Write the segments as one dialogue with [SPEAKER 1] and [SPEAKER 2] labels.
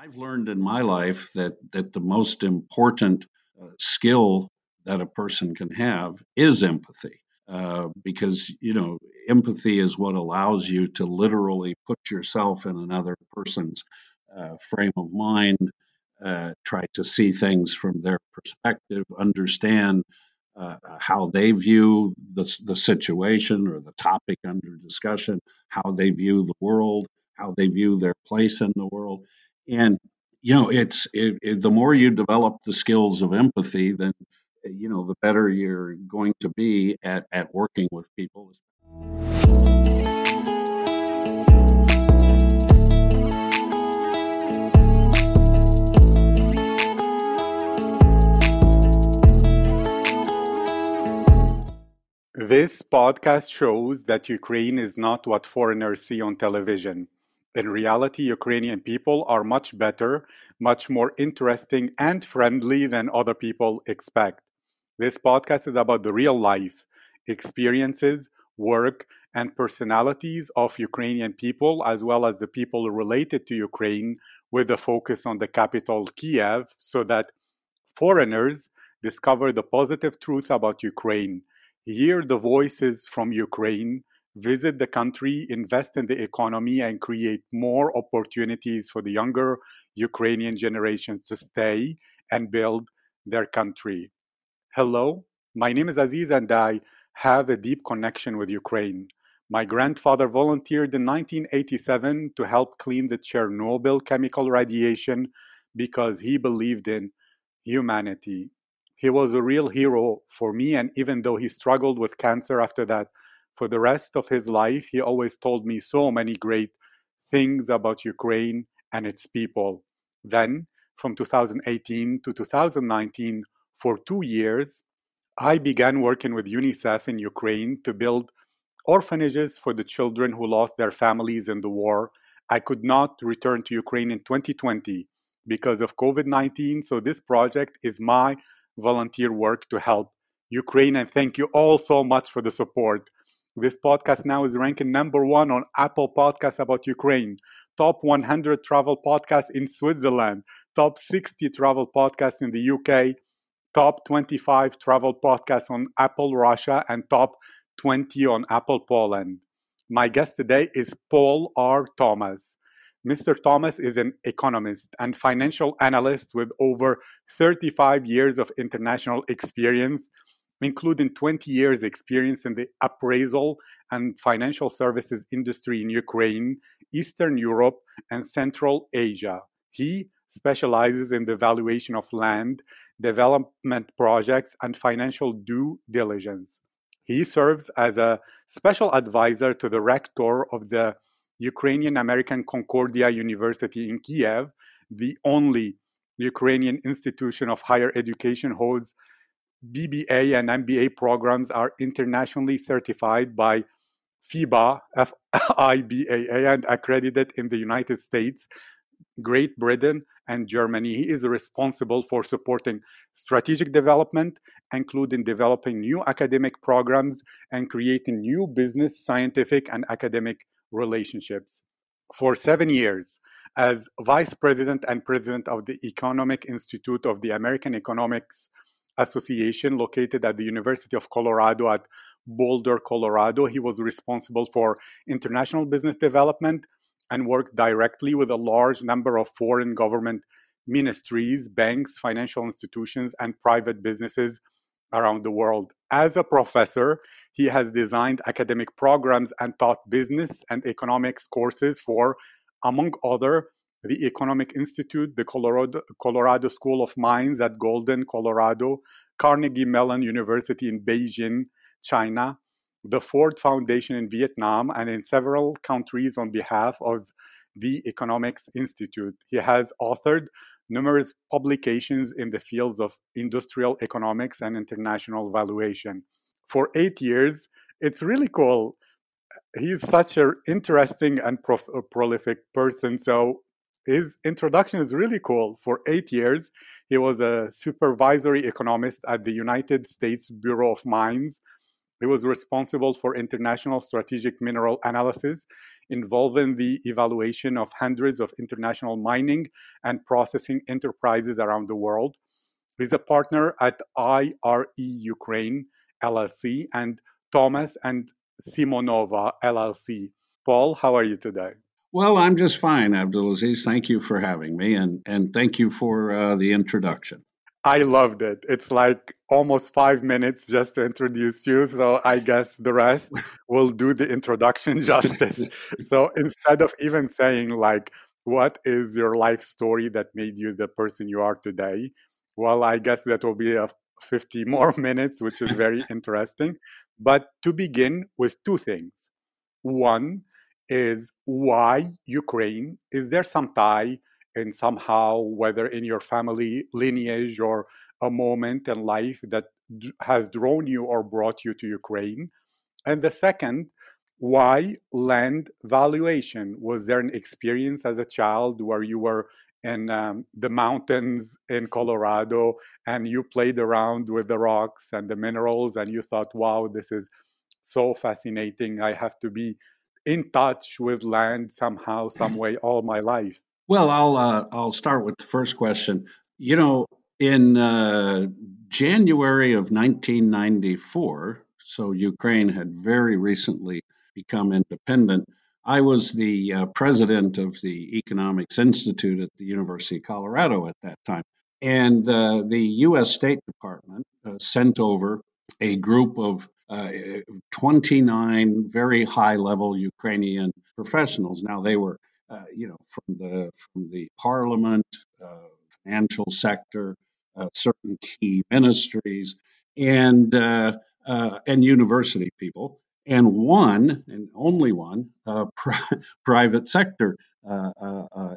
[SPEAKER 1] I've learned in my life that that the most important uh, skill that a person can have is empathy. Uh, because you know empathy is what allows you to literally put yourself in another person's uh, frame of mind, uh, try to see things from their perspective, understand uh, how they view the, the situation or the topic under discussion, how they view the world, how they view their place in the world, and you know it's it, it, the more you develop the skills of empathy, then eh, you know, the better you're going to be at, at working with people.
[SPEAKER 2] This podcast shows that Ukraine is not what foreigners see on television. In reality, Ukrainian people are much better, much more interesting, and friendly than other people expect. This podcast is about the real life experiences, work, and personalities of Ukrainian people, as well as the people related to Ukraine, with a focus on the capital, Kiev, so that foreigners discover the positive truth about Ukraine, hear the voices from Ukraine, visit the country, invest in the economy, and create more opportunities for the younger Ukrainian generation to stay and build their country. Hello, my name is Aziz and I have a deep connection with Ukraine. My grandfather volunteered in 1987 to help clean the Chernobyl chemical radiation because he believed in humanity. He was a real hero for me, and even though he struggled with cancer after that, for the rest of his life, he always told me so many great things about Ukraine and its people. Then, from 2018 to 2019, for two years, I began working with UNICEF in Ukraine to build orphanages for the children who lost their families in the war. I could not return to Ukraine in 2020 because of COVID 19. So, this project is my volunteer work to help Ukraine. And thank you all so much for the support. This podcast now is ranking number one on Apple Podcasts about Ukraine, top 100 travel podcasts in Switzerland, top 60 travel podcasts in the UK, top 25 travel podcasts on Apple Russia and top 20 on Apple Poland. My guest today is Paul R. Thomas. Mr. Thomas is an economist and financial analyst with over 35 years of international experience, including 20 years experience in the appraisal and financial services industry in Ukraine, Eastern Europe, and Central Asia. He specializes in the valuation of land, development projects, and financial due diligence. He serves as a special advisor to the rector of the Ukrainian American Concordia University in Kiev, the only Ukrainian institution of higher education whose BBA and MBA programs are internationally certified by FIBA, F-I-B-A-A, and accredited in the United States, Great Britain, and Germany. He is responsible for supporting strategic development, including developing new academic programs and creating new business, scientific, and academic relationships. For seven years, as vice president and president of the Economic Institute of the American Economics Association, located at the University of Colorado at Boulder, Colorado, he was responsible for international business development, and work directly with a large number of foreign government ministries, banks, financial institutions, and private businesses around the world. As a professor, he has designed academic programs and taught business and economics courses for, among other, the Economic Institute, the Colorado, Colorado School of Mines at Golden, Colorado, Carnegie Mellon University in Beijing, China, the Ford Foundation in Vietnam and in several countries on behalf of the Economics Institute. He has authored numerous publications in the fields of industrial economics and international valuation. For eight years, it's really cool. He's such an interesting and prof- prolific person. So his introduction is really cool. For eight years, he was a supervisory economist at the United States Bureau of Mines, he was responsible for international strategic mineral analysis involving the evaluation of hundreds of international mining and processing enterprises around the world. He's a partner at IRE Ukraine LLC and Thomas and Simonova LLC. Paul, how are you today?
[SPEAKER 1] Well, I'm just fine, Abdulaziz. Thank you for having me, and and thank you for uh, the introduction.
[SPEAKER 2] I loved it. It's like almost five minutes just to introduce you. So I guess the rest will do the introduction justice. so instead of even saying, like, what is your life story that made you the person you are today? Well, I guess that will be a 50 more minutes, which is very interesting. But to begin with two things. One is why Ukraine? Is there some tie and somehow, whether in your family lineage or a moment in life that d- has drawn you or brought you to Ukraine? And the second, why land valuation? Was there an experience as a child where you were in um, the mountains in Colorado and you played around with the rocks and the minerals and you thought, wow, this is so fascinating. I have to be in touch with land somehow, some way all my life.
[SPEAKER 1] Well, I'll uh, I'll start with the first question. You know, in uh, January of 1994, so Ukraine had very recently become independent. I was the uh, president of the Economics Institute at the University of Colorado at that time. And uh, the U.S. State Department uh, sent over a group of uh, 29 very high level Ukrainian professionals. Now, they were uh, you know, from the from the parliament, uh, financial sector, uh, certain key ministries, and uh, and university people, and one and only one pri- private sector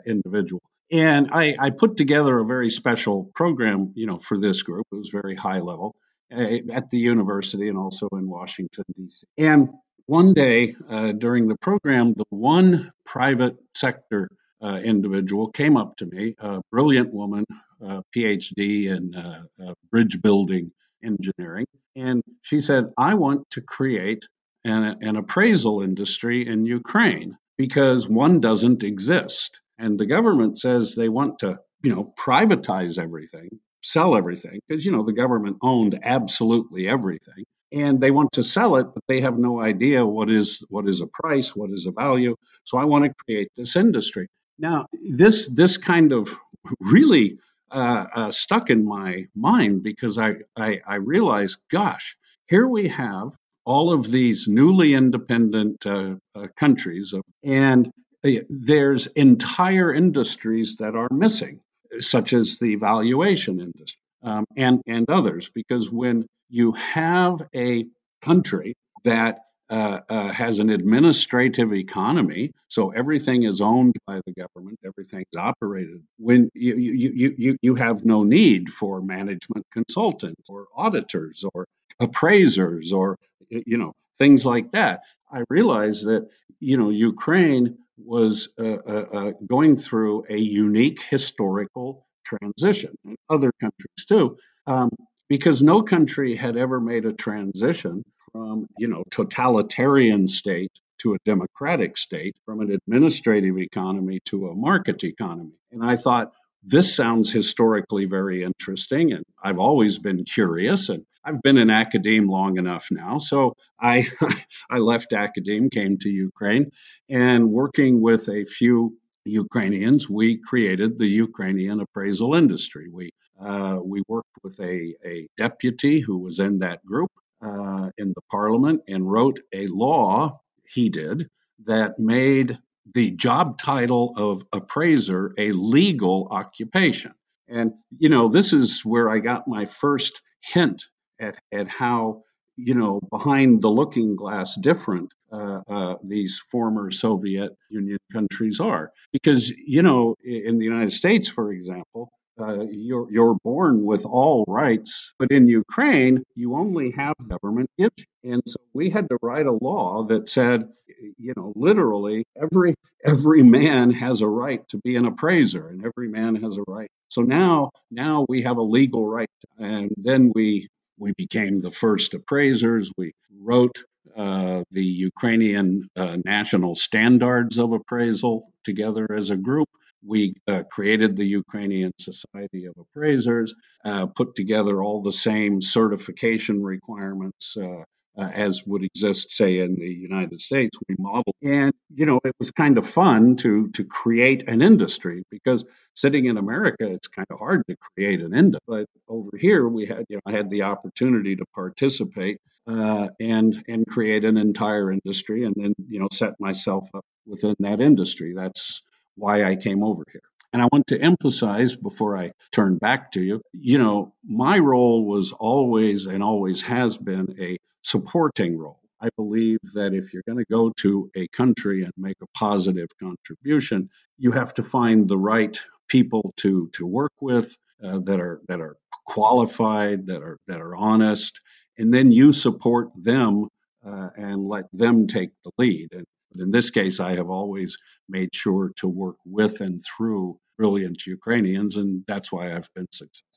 [SPEAKER 1] individual. And I, I, put together a very special program, you know, for this group. It was very high level at the university and also in Washington D.C. And one day uh, during the program, the one private sector uh, individual came up to me, a brilliant woman, uh, PhD in uh, uh, bridge building engineering, and she said, I want to create an, an appraisal industry in Ukraine because one doesn't exist. And the government says they want to, you know, privatize everything, sell everything, because, you know, the government owned absolutely everything and they want to sell it but they have no idea what is what is a price what is a value so i want to create this industry. Now this this kind of really uh, uh, stuck in my mind because I, I i realized gosh here we have all of these newly independent uh, uh countries and uh, there's entire industries that are missing such as the valuation industry um, and and others because when you have a country that uh, uh, has an administrative economy, so everything is owned by the government, everything's operated. When you, you, you, you, you have no need for management consultants or auditors or appraisers or you know things like that. I realize that you know Ukraine was uh, uh, uh going through a unique historical transition, and other countries too. Um, because no country had ever made a transition from, you know, totalitarian state to a democratic state, from an administrative economy to a market economy. And I thought, this sounds historically very interesting, and I've always been curious, and I've been in academe long enough now. So I, I left academe, came to Ukraine, and working with a few Ukrainians, we created the Ukrainian appraisal industry. We uh, we worked with a, a deputy who was in that group uh, in the parliament and wrote a law, he did, that made the job title of appraiser a legal occupation. And, you know, this is where I got my first hint at, at how, you know, behind the looking glass different uh, uh, these former Soviet Union countries are. Because, you know, in the United States, for example, uh, you're, you're born with all rights, but in Ukraine, you only have government. And so we had to write a law that said, you know, literally every every man has a right to be an appraiser, and every man has a right. So now now we have a legal right, and then we we became the first appraisers. We wrote uh, the Ukrainian uh, national standards of appraisal together as a group. We uh, created the Ukrainian Society of Appraisers, uh, put together all the same certification requirements uh, as would exist, say, in the United States. We modeled, and you know, it was kind of fun to to create an industry because sitting in America, it's kind of hard to create an industry. But over here, we had, you know, I had the opportunity to participate uh, and and create an entire industry, and then you know, set myself up within that industry. That's why I came over here. And I want to emphasize before I turn back to you, you know, my role was always and always has been a supporting role. I believe that if you're going to go to a country and make a positive contribution, you have to find the right people to to work with uh, that are that are qualified, that are that are honest, and then you support them uh, and let them take the lead. And in this case, I have always made sure to work with and through brilliant Ukrainians, and that's why I've been successful.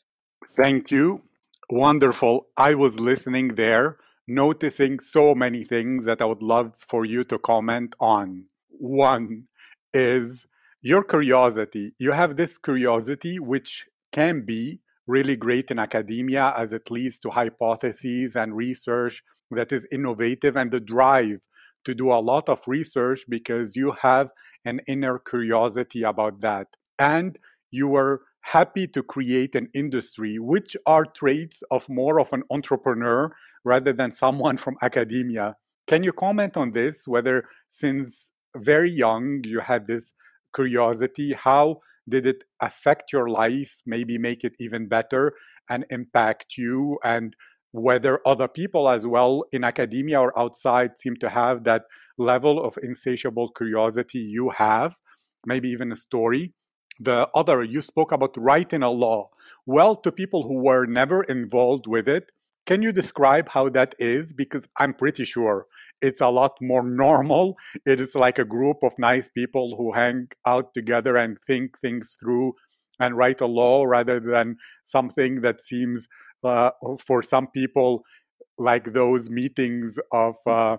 [SPEAKER 2] Thank you. Wonderful. I was listening there, noticing so many things that I would love for you to comment on. One is your curiosity. You have this curiosity, which can be really great in academia as it leads to hypotheses and research that is innovative and the drive to do a lot of research because you have an inner curiosity about that. And you were happy to create an industry, which are traits of more of an entrepreneur rather than someone from academia. Can you comment on this? Whether since very young you had this curiosity, how did it affect your life, maybe make it even better and impact you? And whether other people as well in academia or outside seem to have that level of insatiable curiosity you have, maybe even a story the other, you spoke about writing a law. Well, to people who were never involved with it, can you describe how that is? Because I'm pretty sure it's a lot more normal. It is like a group of nice people who hang out together and think things through and write a law rather than something that seems, uh, for some people, like those meetings of uh,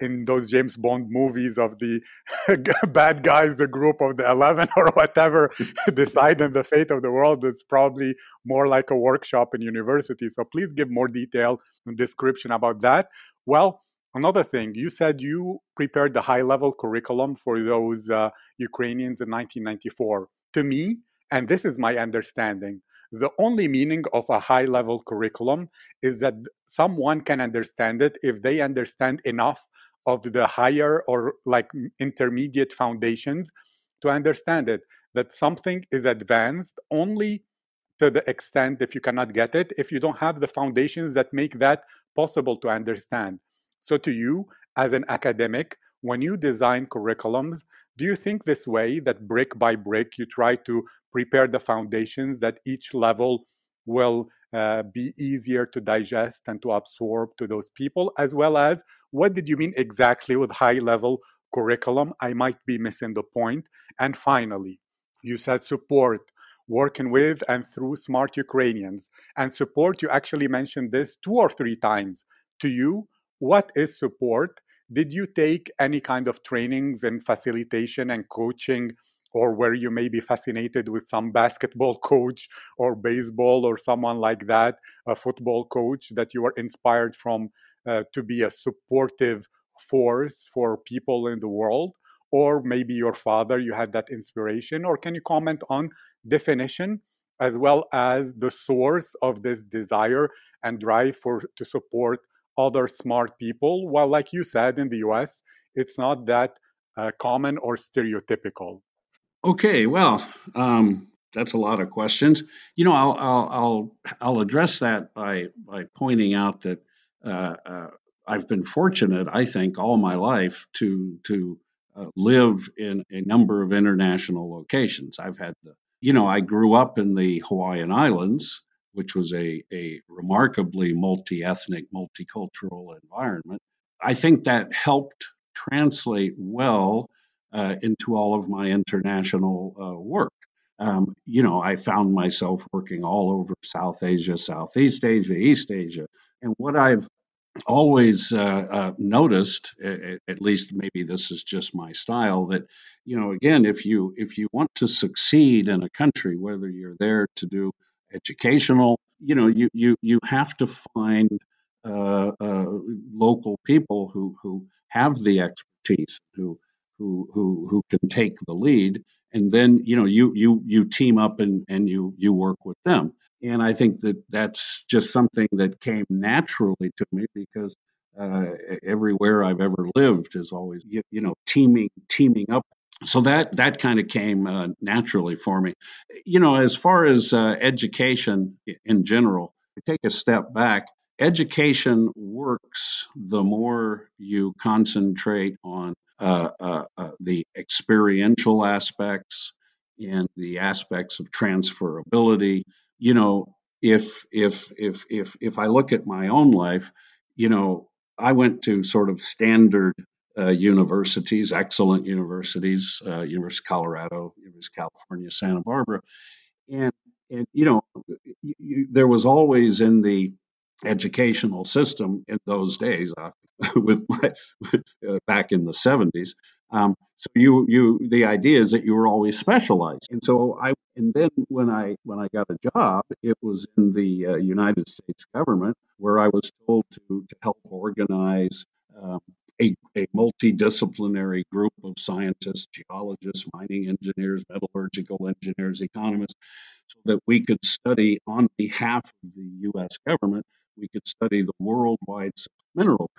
[SPEAKER 2] in those James Bond movies of the bad guys, the group of the eleven or whatever, deciding the fate of the world. It's probably more like a workshop in university. So please give more detail and description about that. Well, another thing you said you prepared the high level curriculum for those uh, Ukrainians in 1994. To me, and this is my understanding the only meaning of a high level curriculum is that someone can understand it if they understand enough of the higher or like intermediate foundations to understand it. That something is advanced only to the extent if you cannot get it, if you don't have the foundations that make that possible to understand. So, to you, as an academic, when you design curriculums, do you think this way that brick by brick you try to prepare the foundations that each level will uh, be easier to digest and to absorb to those people, as well as what did you mean exactly with high level curriculum? I might be missing the point. And finally, you said support, working with and through smart Ukrainians. And support, you actually mentioned this two or three times. To you, what is support? Did you take any kind of trainings in facilitation and coaching, or were you maybe fascinated with some basketball coach or baseball or someone like that, a football coach that you were inspired from uh, to be a supportive force for people in the world? Or maybe your father, you had that inspiration? Or can you comment on definition? as well as the source of this desire and drive for to support other smart people. Well, like you said, in the US, it's not that uh, common or stereotypical.
[SPEAKER 1] Okay, well, um, that's a lot of questions. You know, I'll I'll I'll, I'll address that by by pointing out that uh, uh, I've been fortunate, I think, all my life to to uh, live in a number of international locations. I've had the, you know, I grew up in the Hawaiian Islands, which was a, a remarkably multi ethnic, multicultural environment. I think that helped translate well uh, into all of my international uh, work. Um, you know, I found myself working all over South Asia, Southeast Asia, East Asia. And what I've always uh, uh, noticed, at least maybe this is just my style, that you know, again, if you if you want to succeed in a country, whether you're there to do educational, you know, you you you have to find uh, uh, local people who who have the expertise, who who who who can take the lead, and then you know you you you team up and and you you work with them and I think that that's just something that came naturally to me because uh, everywhere I've ever lived is always you, you know teaming teaming up. So that that kind of came uh, naturally for me. You know, as far as uh, education in general, take a step back. Education works the more you concentrate on uh, uh, uh, the experiential aspects and the aspects of transferability you know, if if if if if I look at my own life, you know, I went to sort of standard uh, universities, excellent universities, uh, University of Colorado, University of California, Santa Barbara, and and you know, you, you, there was always in the educational system in those days, uh, with my uh, back in the 70s. Um, so you you the idea is that you were always specialized, and so I and then when I when I got a job, it was in the uh, United States government where I was told to to help organize. Um, a, a multidisciplinary group of scientists, geologists, mining engineers, metallurgical engineers, economists, so that we could study on behalf of the U.S. government, we could study the worldwide mineral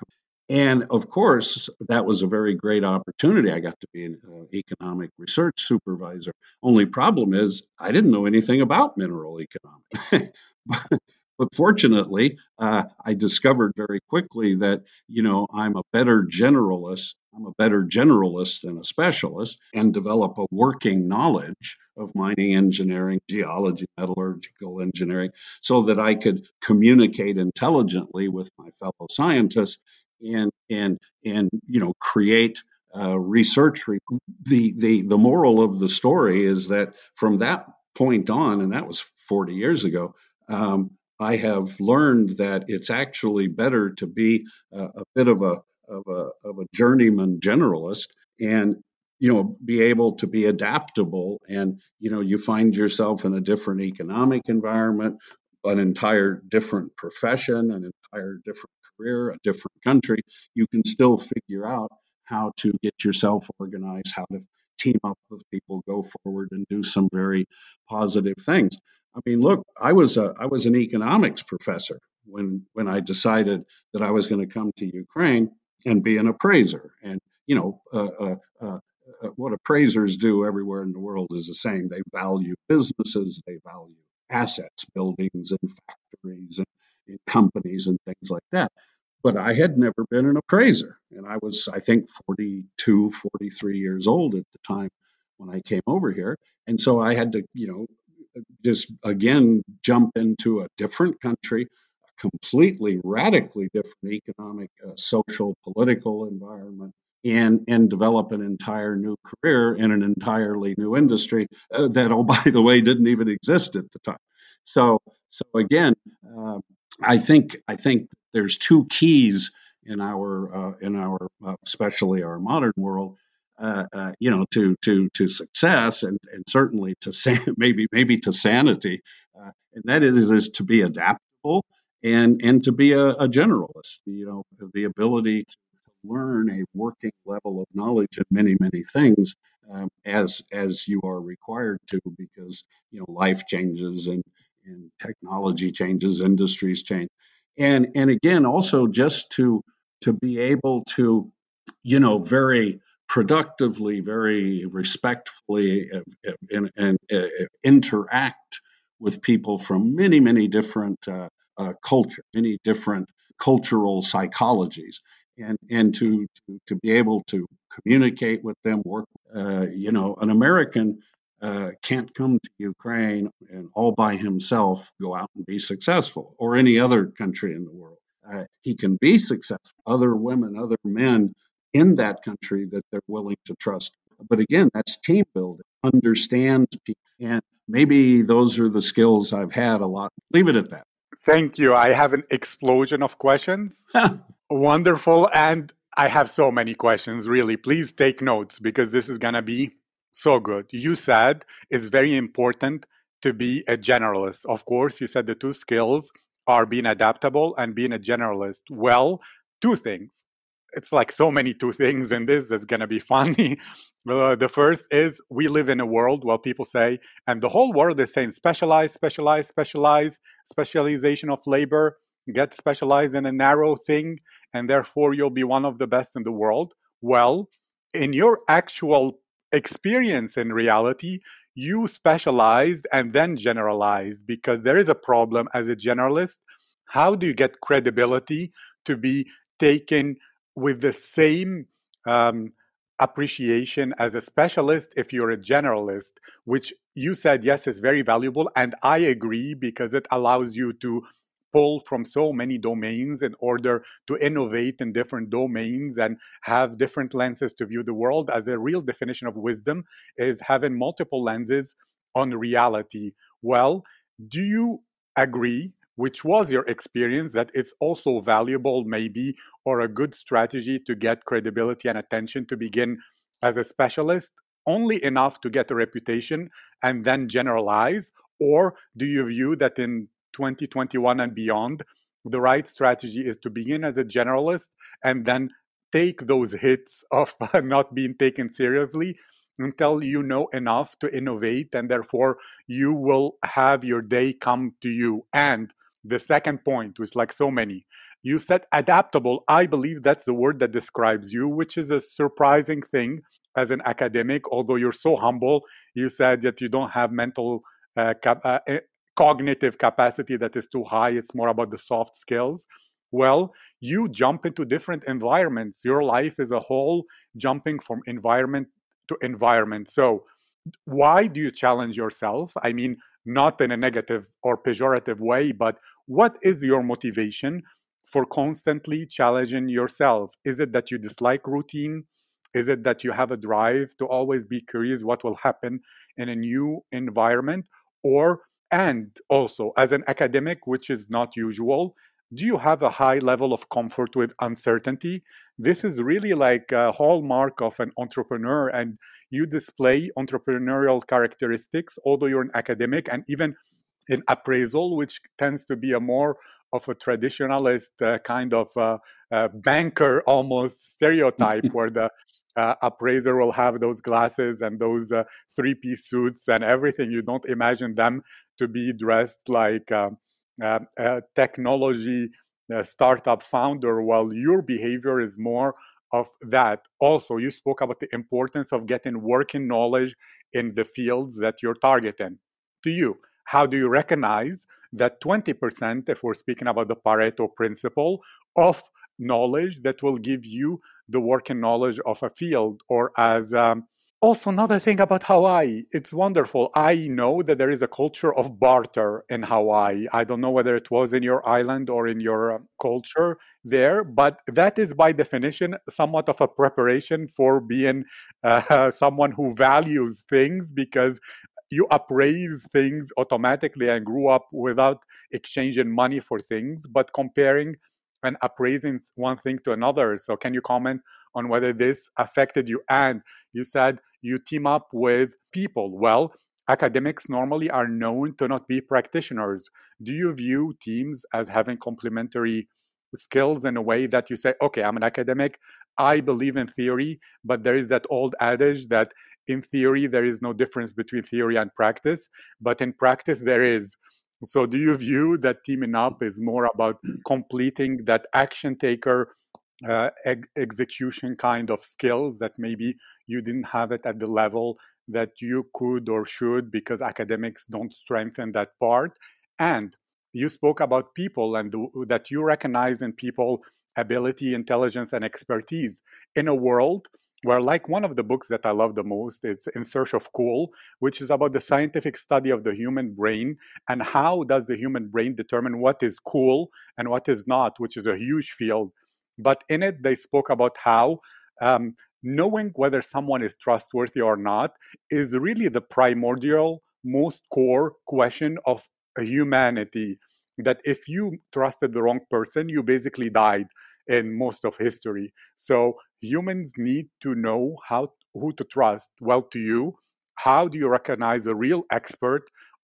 [SPEAKER 1] and of course, that was a very great opportunity. I got to be an uh, economic research supervisor. Only problem is, I didn't know anything about mineral economics. but, but fortunately, uh, I discovered very quickly that, you know, I'm a better generalist. I'm a better generalist than a specialist and develop a working knowledge of mining engineering, geology, metallurgical engineering, so that I could communicate intelligently with my fellow scientists and and and you know create uh, research. The the the moral of the story is that from that point on, and that was 40 years ago. Um, I have learned that it's actually better to be a, a bit of a of a of a journeyman generalist and you know be able to be adaptable and you know you find yourself in a different economic environment an entire different profession, an entire different career, a different country, you can still figure out how to get yourself organized, how to team up with people, go forward and do some very positive things. I mean, look, I was a I was an economics professor when when I decided that I was going to come to Ukraine and be an appraiser. And you know, uh, uh, uh, uh, what appraisers do everywhere in the world is the same. They value businesses, they value assets, buildings and factories and, and companies and things like that. But I had never been an appraiser. And I was, I think, 42, 43 years old at the time when I came over here. And so I had to, you know, just again jump into a different country, a completely radically different economic, uh, social, political environment, and and develop an entire new career in an entirely new industry uh, that, oh by the way, didn't even exist at the time. So so again, uh, I think I think there's two keys in our uh, in our uh, especially our modern world. Uh, uh, you know, to to to success and, and certainly to san- maybe maybe to sanity, and that is is to be adaptable and and to be a, a generalist. You know, the ability to learn a working level of knowledge in many many things um, as as you are required to because you know life changes and and technology changes industries change and and again also just to to be able to you know very productively very respectfully and, and, and interact with people from many many different uh, uh, cultures many different cultural psychologies and and to to, to be able to communicate with them, work. Uh, you know, an American uh, can't come to Ukraine and all by himself go out and be successful, or any other country in the world. Uh, he can be successful. Other women, other men in that country that they're willing to trust. But again, that's team building. Understand people, and maybe those are the skills I've had a lot. Leave it at that.
[SPEAKER 2] Thank you. I have an explosion of questions. Wonderful. And I have so many questions, really. Please take notes because this is going to be so good. You said it's very important to be a generalist. Of course, you said the two skills are being adaptable and being a generalist. Well, two things. It's like so many two things in this that's going to be funny. uh, the first is we live in a world where people say, and the whole world is saying specialize, specialize, specialize, specialization of labor, get specialized in a narrow thing, and therefore you'll be one of the best in the world. Well, in your actual experience in reality, you specialized and then generalized because there is a problem as a generalist. How do you get credibility to be taken with the same um, appreciation as a specialist if you're a generalist, which you said, yes, is very valuable. And I agree because it allows you to pull from so many domains in order to innovate in different domains and have different lenses to view the world as a real definition of wisdom is having multiple lenses on reality well do you agree which was your experience that it's also valuable maybe or a good strategy to get credibility and attention to begin as a specialist only enough to get a reputation and then generalize? Or do you view that in 2021 and beyond, the right strategy is to begin as a generalist and then take those hits of not being taken seriously until you know enough to innovate and therefore you will have your day come to you? And the second point was like so many you said adaptable i believe that's the word that describes you which is a surprising thing as an academic although you're so humble you said that you don't have mental uh, cap- uh, cognitive capacity that is too high, it's more about the soft skills. Well, you jump into different environments. Your life is a whole jumping from environment to environment. So, why do you challenge yourself? I mean, not in a negative or pejorative way, but what is your motivation for constantly challenging yourself? Is it that you dislike routine? Is it that you have a drive to always be curious what will happen in a new environment? Or and also, as an academic, which is not usual, do you have a high level of comfort with uncertainty? This is really like a hallmark of an entrepreneur, and you display entrepreneurial characteristics, although you're an academic, and even in appraisal, which tends to be a more of a traditionalist uh, kind of uh, uh, banker almost stereotype, where the uh, appraiser will have those glasses and those uh, three piece suits and everything. You don't imagine them to be dressed like um, uh, Uh, uh, technology uh, startup founder, while your behavior is more of that. Also, you spoke about the importance of getting working knowledge in the fields that you're targeting. To you, how do you recognize that 20%, if we're speaking about the Pareto principle, of knowledge that will give you the working knowledge of a field or as um, also another thing about hawaii it's wonderful i know that there is a culture of barter in hawaii i don't know whether it was in your island or in your um, culture there but that is by definition somewhat of a preparation for being uh, someone who values things because you appraise things automatically and grew up without exchanging money for things but comparing and appraising one thing to another. So, can you comment on whether this affected you? And you said you team up with people. Well, academics normally are known to not be practitioners. Do you view teams as having complementary skills in a way that you say, okay, I'm an academic, I believe in theory, but there is that old adage that in theory there is no difference between theory and practice, but in practice there is. So, do you view that teaming up is more about completing that action taker uh, ex- execution kind of skills that maybe you didn't have it at the level that you could or should because academics don't strengthen that part? And you spoke about people and that you recognize in people ability, intelligence, and expertise in a world where like one of the books that i love the most it's in search of cool which is about the scientific study of the human brain and how does the human brain determine what is cool and what is not which is a huge field but in it they spoke about how um, knowing whether someone is trustworthy or not is really the primordial most core question of humanity that if you trusted the wrong person, you basically died in most of history. So humans need to know how who to trust. Well, to you, how do you recognize a real expert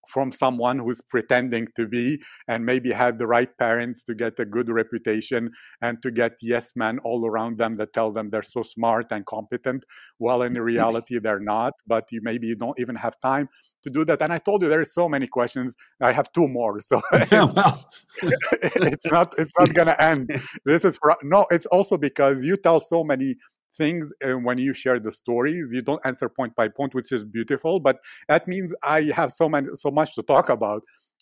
[SPEAKER 2] from someone who's pretending to be and maybe had the right parents to get a good reputation and to get yes men all around them that tell them they're so smart and competent while in reality they're not but you maybe you don't even have time to do that. And i told you there's so many questions. I have two more so yeah, well. it's not it's not gonna end. This is for, no it's also because you tell so many things and when you share the stories you don't answer point by point which is beautiful but that means i have so many so much to talk about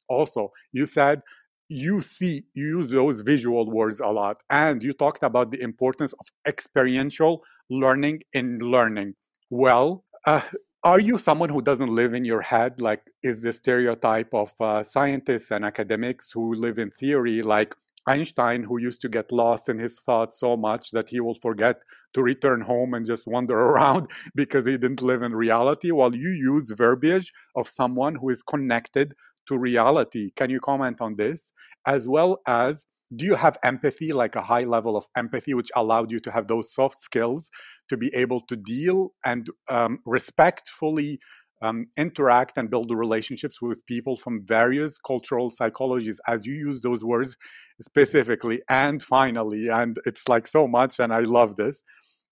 [SPEAKER 2] also. You said you see you use those visual words a lot and you talked about the importance of experiential learning in learning. Well uh, are you someone who doesn't live in your head? Like is the stereotype of uh, scientists and academics who live in theory like Einstein, who used to get lost in his thoughts so much that he will forget to return home and just wander around because he didn't live in reality, while you use verbiage of someone who is connected to reality. Can you comment on this? As well as, do you have empathy, like a high level of empathy, which allowed you to have those soft skills to be able to deal and um, respectfully um, interact and build relationships with people from various cultural psychologies, as you use those words specifically. And finally, and it's like so much, and I love this.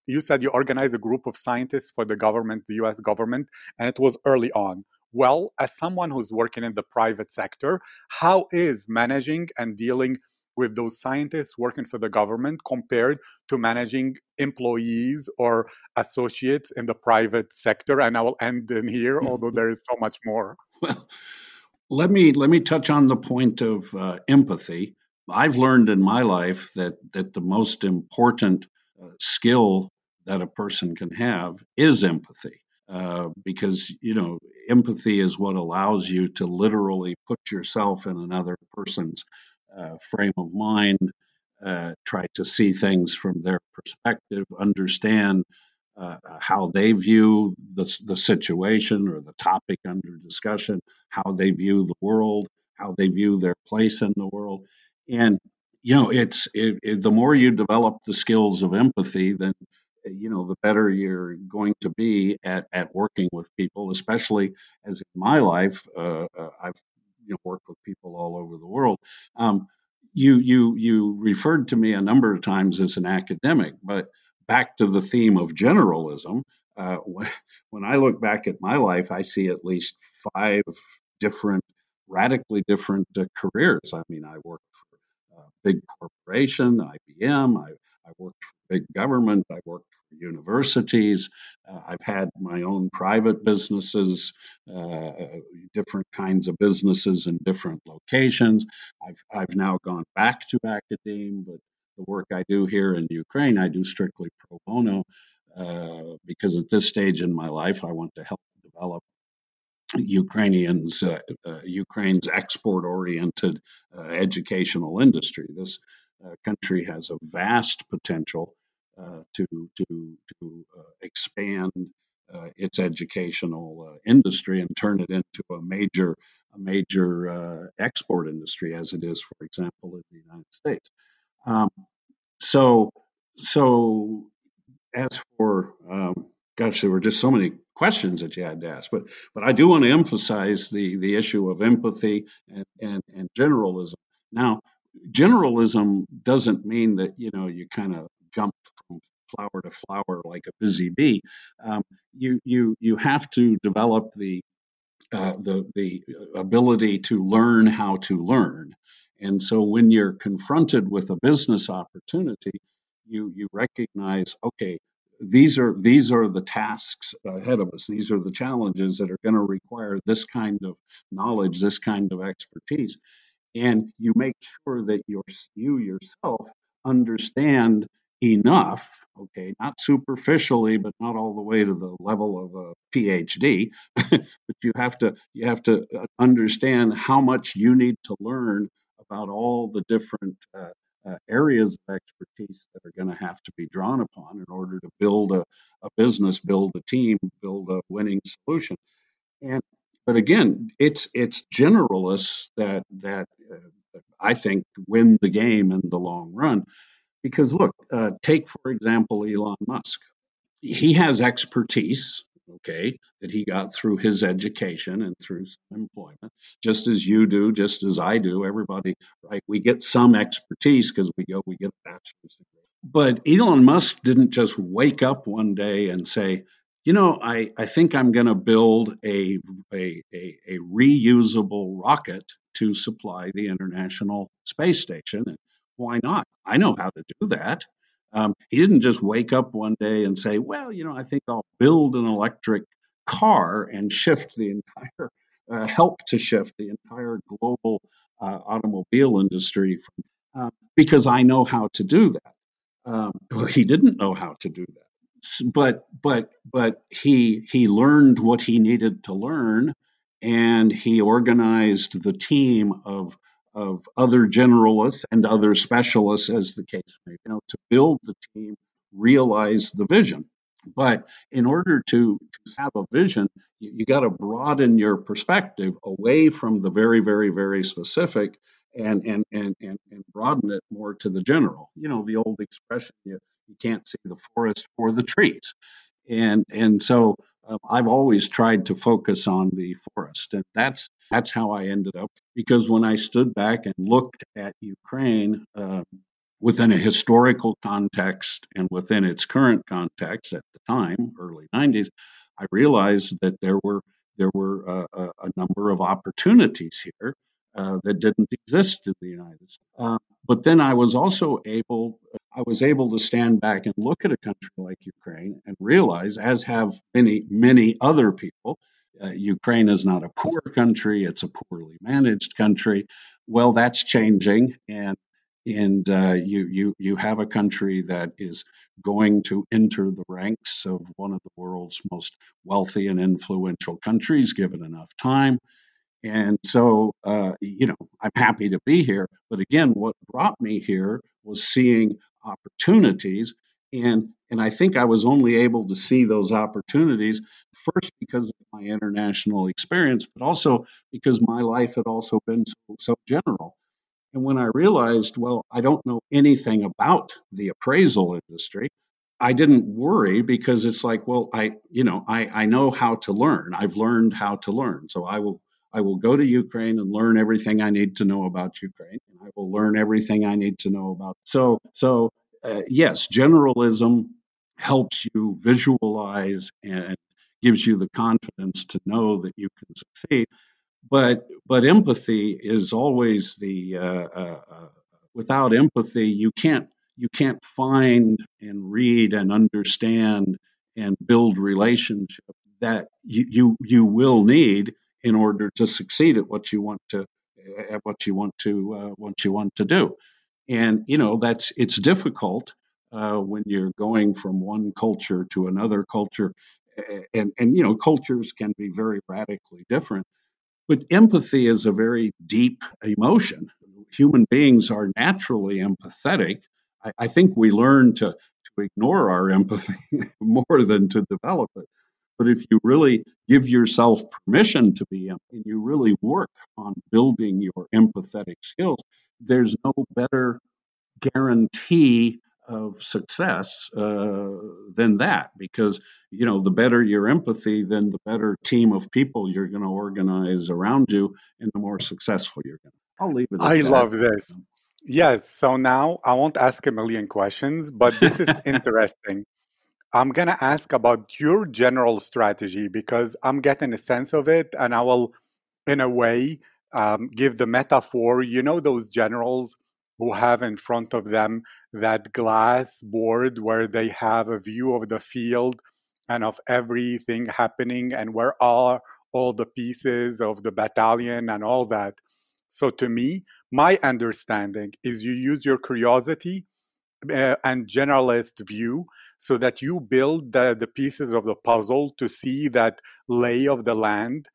[SPEAKER 2] You said you organized a group of scientists for the government, the US government, and it was early on. Well, as someone who's working in the private sector, how is managing and dealing with those scientists working for the government compared to managing employees or associates in the private sector and i will end in here although there is so much more.
[SPEAKER 1] Well let me let me touch on the point of uh, empathy. I've learned in my life that that the most important uh, skill that a person can have is empathy uh, because you know empathy is what allows you to literally put yourself in another person's frame of mind, uh, try to see things from their perspective, understand uh, how they view the, the situation or the topic under discussion, how they view the world, how they view their place in the world. And, you know, it's it, it, the more you develop the skills of empathy, then, you know, the better you're going to be at, at working with people, especially as in my life, uh, uh I've you know, work with people all over the world. Um, you you you referred to me a number of times as an academic, but back to the theme of generalism. Uh, when I look back at my life, I see at least five different, radically different uh, careers. I mean, I worked for a big corporation, IBM. I, I worked for big government. I worked universities. Uh, I've had my own private businesses, uh, different kinds of businesses in different locations. I've, I've now gone back to academia, but the work I do here in Ukraine, I do strictly pro bono uh, because at this stage in my life, I want to help develop Ukrainians, uh, uh, Ukraine's export-oriented uh, educational industry. This country has a vast potential to to to uh, expand its educational industry and turn it into a major a major export industry, as it is, for example, in the United States. Um, so so as for um, gosh, there were just so many questions that you had to ask. But but I do want to emphasize the the issue of empathy and and, and generalism. Now, generalism doesn't mean that you know you kind of jump from flower to flower like a busy bee. Um, you you you have to develop the uh, the the ability to learn how to learn. And so when you're confronted with a business opportunity, you you recognize, okay, these are these are the tasks ahead of us. These are the challenges that are going to require this kind of knowledge, this kind of expertise and you make sure that you you yourself understand enough okay not superficially but not all the way to the level of a phd but you have to you have to uh, understand how much you need to learn about all the different uh, uh, areas of expertise that are going to have to be drawn upon in order to build a, a business build a team build a winning solution and but again, it's it's generalists that that uh, I think, win the game in the long run. Because look, uh, take for example Elon Musk. He has expertise, okay, that he got through his education and through employment, just as you do, just as I do. Everybody, right? We get some expertise because we go, we get a bachelor's degree. But Elon Musk didn't just wake up one day and say, you know, I, I think I'm going to build a, a, a, a, reusable rocket to supply the International Space Station. And why not? I know how to do that. Um, he didn't just wake up one day and say, well, you know, I think I'll build an electric car and shift the entire, uh, help to shift the entire global uh, automobile industry from, uh, because I know how to do that. Um, well, he didn't know how to do that but but but he he learned what he needed to learn and he organized the team of of other generalists and other specialists as the case may be you know to build the team realize the vision but in order to, to have a vision you, you got to broaden your perspective away from the very very very specific and and and and, and broaden it more to the general you know the old expression you, you can't see the forest for the trees. And and so um, I've always tried to focus on the forest, and that's that's how I ended up. Because when I stood back and looked at Ukraine uh, within a historical context and within its current context at the time, early '90s, I realized that there were there were uh, a, a number of opportunities here uh, that didn't exist in the United States. Uh, but then I was also able, I was able to stand back and look at a country like Ukraine and realize, as have many, many other people, uh, Ukraine is not a poor country; it's a poorly managed country. Well, that's changing, and and uh, you you you have a country that is going to enter the ranks of one of the world's most wealthy and influential countries, given enough time. And so, uh, you know, I'm happy to be here. But again, what brought me here was seeing opportunities. And, and I think I was only able to see those opportunities first because of my international experience, but also because my life had also been so, so general. And when I realized, well, I don't know anything about the appraisal industry, I didn't worry because it's like, well, I, you know, I, I know how to learn. I've learned how to learn. So I will I will go to Ukraine and learn everything I need to know about Ukraine. And I will learn everything I need to know about. So, so uh, yes, generalism helps you visualize and gives you the confidence to know that you can succeed. But but empathy is always the uh, uh, uh without empathy you can't you can't find and read and understand and build relationship that you you, you will need in order to succeed at what you want to at what you want to uh, what you want to do. And you know that's it's difficult uh, when you're going from one culture to another culture, and and you know cultures can be very radically different. But empathy is a very deep emotion. Human beings are naturally empathetic. I, I think we learn to to ignore our empathy more than to develop it. But if you really give yourself permission to be and you really work on building your empathetic skills, there's no better guarantee of success uh, than that because you know the better your empathy then the better team of people you're going to organize around you and the more successful you're going to i'll leave it
[SPEAKER 2] i that. love this yes so now i won't ask a million questions but this is interesting I'm going to ask about your general strategy because I'm getting a sense of it and I will, in a way, um, give the metaphor. You know, those generals who have in front of them that glass board where they have a view of the field and of everything happening and where are all the pieces of the battalion and all that. So, to me, my understanding is you use your curiosity uh, and generalist view so that you build the, the pieces of the puzzle to see that lay of the land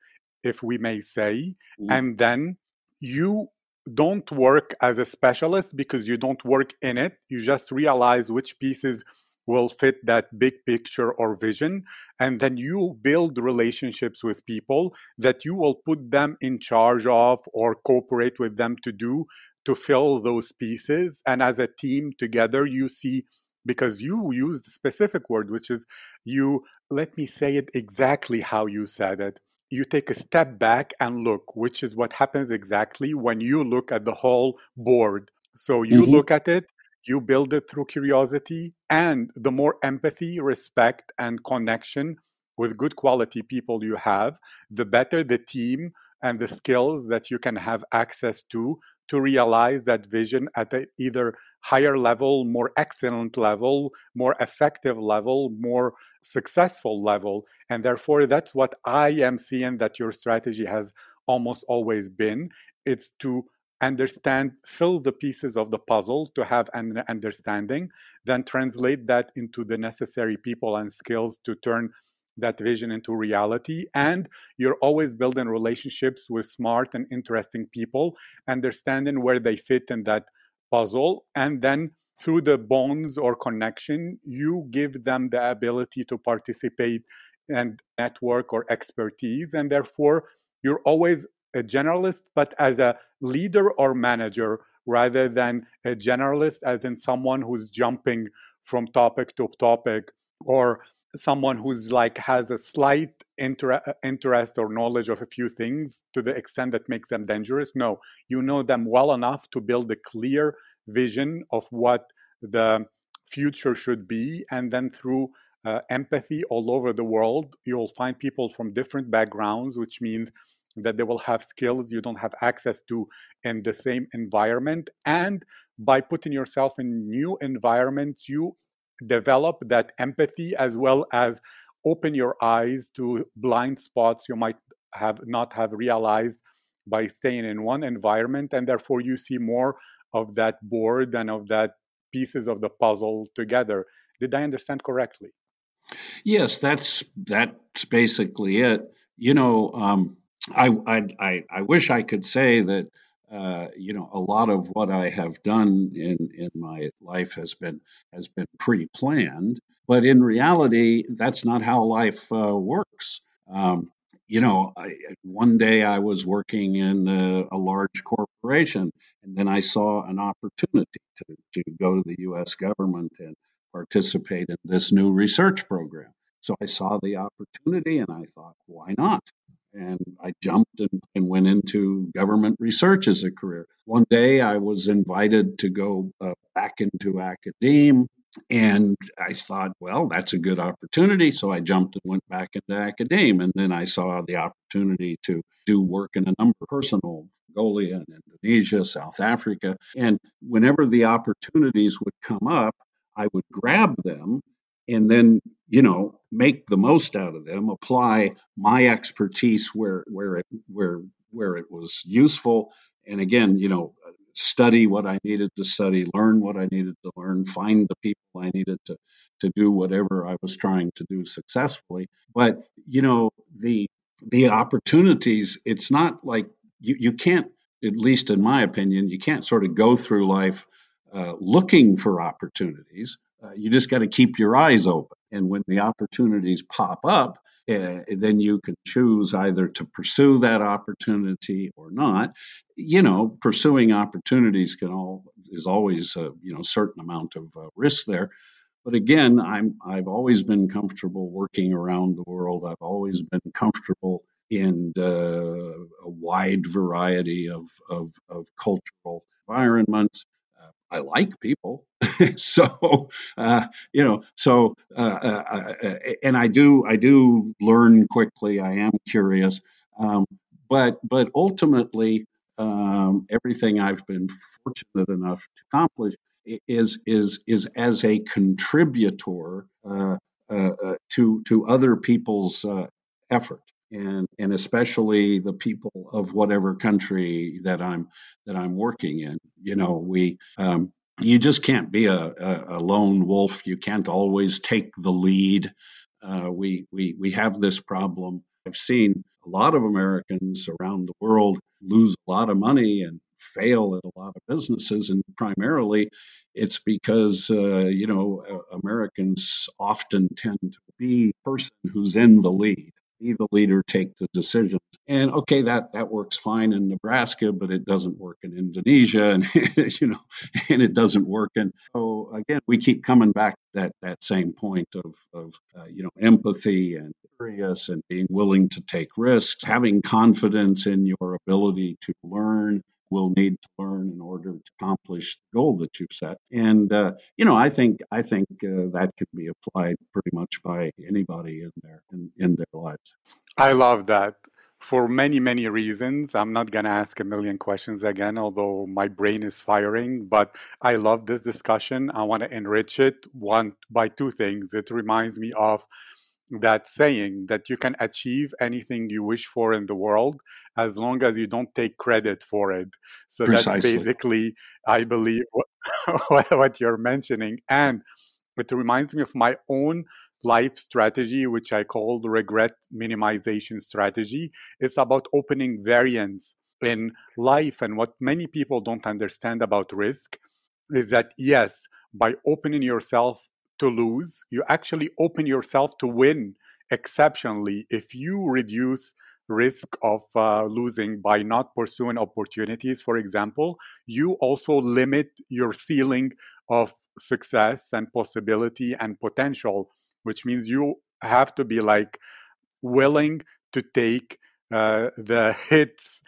[SPEAKER 2] if we may say mm. and then you don't work as a specialist because you don't work in it you just realize which pieces will fit that big picture or vision and then you build relationships with people that you will put them in charge of or cooperate with them to do to fill those pieces. And as a team together, you see, because you used a specific word, which is you, let me say it exactly how you said it. You take a step back and look, which is what happens exactly when you look at the whole board. So you mm-hmm. look at it, you build it through curiosity, and the more empathy, respect, and connection with good quality people you have, the better the team and the skills that you can have access to to realize that vision at a either higher level, more excellent level, more effective level, more successful level. And therefore, that's what I am seeing that your strategy has almost always been. It's to understand, fill the pieces of the puzzle to have an understanding, then translate that into the necessary people and skills to turn that vision into reality. And you're always building relationships with smart and interesting people, understanding where they fit in that puzzle. And then through the bonds or connection, you give them the ability to participate and network or expertise. And therefore, you're always a generalist, but as a leader or manager rather than a generalist, as in someone who's jumping from topic to topic or someone who's like has a slight inter- interest or knowledge of a few things to the extent that makes them dangerous. No you know them well enough to build a clear vision of what the future should be and then through uh, empathy all over the world you'll find people from different backgrounds which means that they will have skills you don't have access to in the same environment. And by putting yourself in new environments you develop that empathy as well as open your eyes to blind spots you might have not have realized by staying in one environment. And therefore you see more of that board and of that pieces of the puzzle together. Did i understand correctly?
[SPEAKER 1] Yes that's that's basically it. You know um, I, I i wish i could say that uh, you know, a lot of what I have done in in my life has been has been pre-planned, but in reality, that's not how life uh, works. Um, you know, I, one day I was working in a, a, large corporation, and then I saw an opportunity to, to go to the U.S. government and participate in this new research program. So I saw the opportunity, and I thought, why not? And I jumped and, and, went into government research as a career. One day I was invited to go uh, back into academia, and I thought, well, that's a good opportunity. So I jumped and went back into academia, and then I saw the opportunity to do work in a number of personal Mongolia and Indonesia, South Africa, and whenever the opportunities would come up, I would grab them and then you know make the most out of them apply my expertise where where it where where it was useful. And again you know study what i needed to study learn what i needed to learn find the people i needed to to do whatever i was trying to do successfully. But you know the the opportunities it's not like you, you can't at least in my opinion you can't sort of go through life uh, looking for opportunities uh, you just got to keep your eyes open. And when the opportunities pop up, uh, then you can choose either to pursue that opportunity or not. You know, pursuing opportunities can all is always a you know certain amount of uh, risk there. But again, I'm I've always been comfortable working around the world. I've always been comfortable in uh, a wide variety of, of, of cultural environments. I like people. so uh, you know, so uh, uh, uh, and I do I do learn quickly. I am curious, um, but but ultimately, um, everything I've been fortunate enough to accomplish is is is as a contributor uh, uh, to to other people's effort and and especially the people of whatever country that I'm that I'm working in. You know, we um, you just can't be a, a, a, lone wolf. You can't always take the lead. Uh, we we we have this problem. I've seen a lot of Americans around the world lose a lot of money and fail at a lot of businesses, and primarily it's because uh, you know Americans often tend to be person who's in the lead be the leader, take the decisions. And okay, that that works fine in Nebraska, but it doesn't work in Indonesia, and you know, and it doesn't work. And so again, we keep coming back to that that same point of of uh, you know empathy and curious and being willing to take risks, having confidence in your ability to learn will need to learn in order to accomplish the goal that you've set. And uh, you know, I think I think uh, that can be applied pretty much by anybody in their in, in their lives.
[SPEAKER 2] I love that. For many, many reasons. I'm not going to ask a million questions again, although my brain is firing. But I love this discussion. I want to enrich it one by two things. It reminds me of that saying that you can achieve anything you wish for in the world as long as you don't take credit for it. So Precisely. that's basically, I believe, what, what you're mentioning. And it reminds me of my own life strategy, which I call the regret minimization strategy. It's about opening variance in life. And what many people don't understand about risk is that, yes, by opening yourself to lose, you actually open yourself to win exceptionally if you reduce risk of uh, losing by not pursuing opportunities. For example you also limit your ceiling of success and possibility and potential which means you have to be like willing to take uh, the hits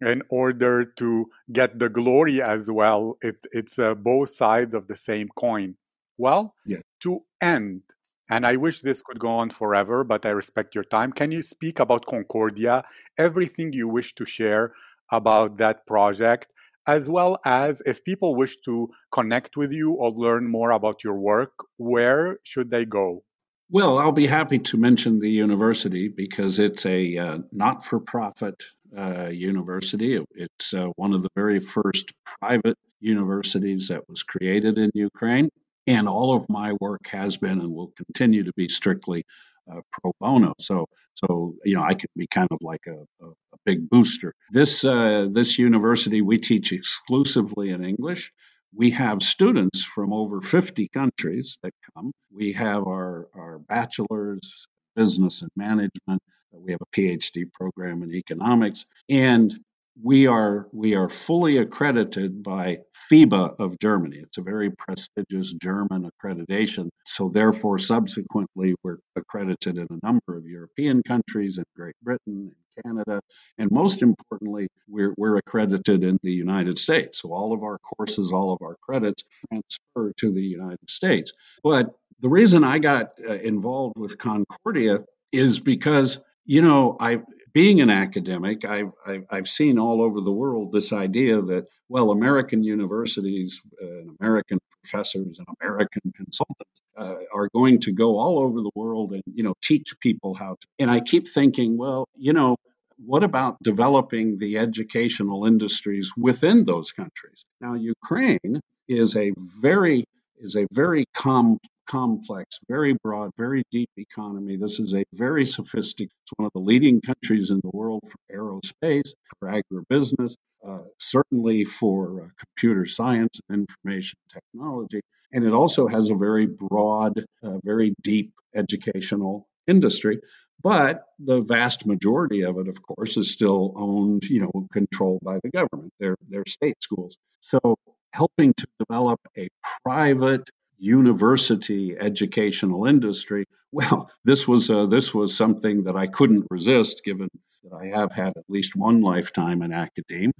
[SPEAKER 2] in order to get the glory as well. It, it's uh, both sides of the same coin well, yeah. to end, and I wish this could go on forever, but I respect your time. Can you speak about Concordia, everything you wish to share about that project, as well as if people wish to connect with you or learn more about your work, where should they go?
[SPEAKER 1] Well, I'll be happy to mention the university because it's a uh, not for profit uh, university. It's uh, one of the very first private universities that was created in Ukraine. And all of my work has been and will continue to be strictly uh, pro bono. So, so you know, I can be kind of like a, a, a big booster. This uh, this university we teach exclusively in English. We have students from over 50 countries that come. We have our, our bachelor's business and management. We have a PhD program in economics, and we are we are fully accredited by FIBAA of Germany. It's a very prestigious German accreditation. So therefore, subsequently, we're accredited in a number of European countries, in Great Britain, in Canada, and most importantly, we're we're accredited in the United States. So all of our courses, all of our credits transfer to the United States. But the reason I got uh, involved with Concordia is because you know I being an academic, I've, I've, I've, seen all over the world this idea that, well, American universities uh, and American professors and American consultants uh, are going to go all over the world and, you know, teach people how to. And I keep thinking, well, you know, what about developing the educational industries within those countries? Now, Ukraine is a very is a very com- complex, very broad, very deep economy. This is a very sophisticated, it's one of the leading countries in the world for aerospace, for agribusiness, uh, certainly for uh, computer science and information technology. And it also has a very broad, uh, very deep educational industry. But the vast majority of it, of course, is still owned, you know, controlled by the government. They're, they're state schools. So helping to develop a private university educational industry. Well, this was uh, this was something that I couldn't resist, given that I have had at least one lifetime in academia.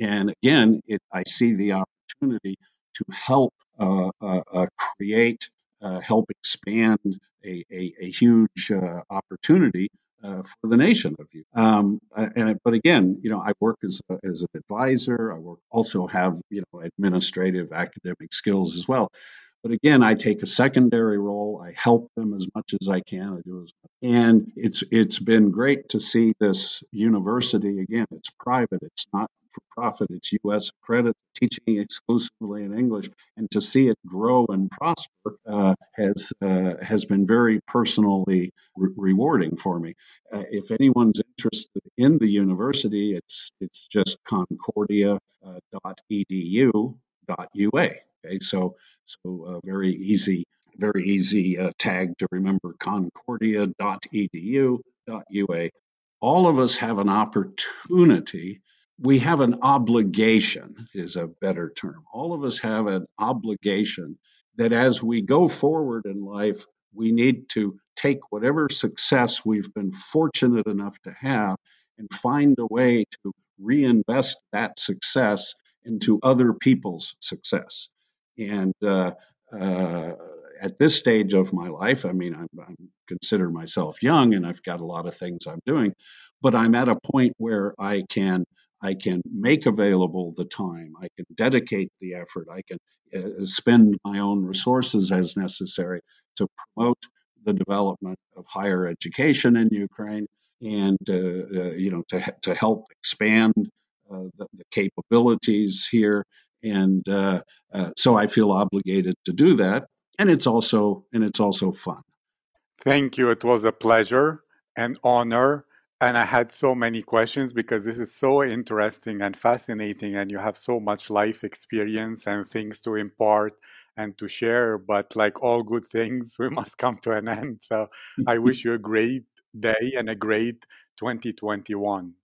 [SPEAKER 1] And again, it, I see the opportunity to help uh, uh, uh create, uh, help expand a, a, a huge uh, opportunity uh, for the nation of you. Um, and but again, you know, I work as a, as an advisor. I work also have you know administrative academic skills as well. But again, I take a secondary role. I help them as much as I can. I do as much. And it's it's been great to see this university again. It's private. It's not for profit. It's U.S. credit, teaching exclusively in English, and to see it grow and prosper uh, has uh, has been very personally re- rewarding for me. Uh, if anyone's interested in the university, it's it's just concordia.edu.ua. Okay, so so uh, very easy very easy uh, tag to remember concordia.edu.ua. All of us have an opportunity. We have an obligation, is a better term. All of us have an obligation that as we go forward in life, we need to take whatever success we've been fortunate enough to have and find a way to reinvest that success into other people's success. And uh, uh, at this stage of my life, I mean, I consider myself young and I've got a lot of things I'm doing, but I'm at a point where I can I can make available the time, I can dedicate the effort, I can uh, spend my own resources as necessary to promote the development of higher education in Ukraine and uh, uh, you know to to help expand uh, the, the, capabilities here. And uh, uh, so I feel obligated to do that, and it's also and it's also fun.
[SPEAKER 2] Thank you. It was a pleasure and honor. And I had so many questions because this is so interesting and fascinating, and you have so much life experience and things to impart and to share. But like all good things, we must come to an end. So I wish you a great day and a great 2021.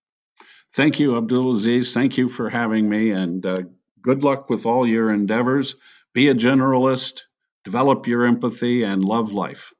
[SPEAKER 1] Thank you, Abdulaziz. Thank you for having me, and uh, good luck with all your endeavors. Be a generalist, develop your empathy, and love life.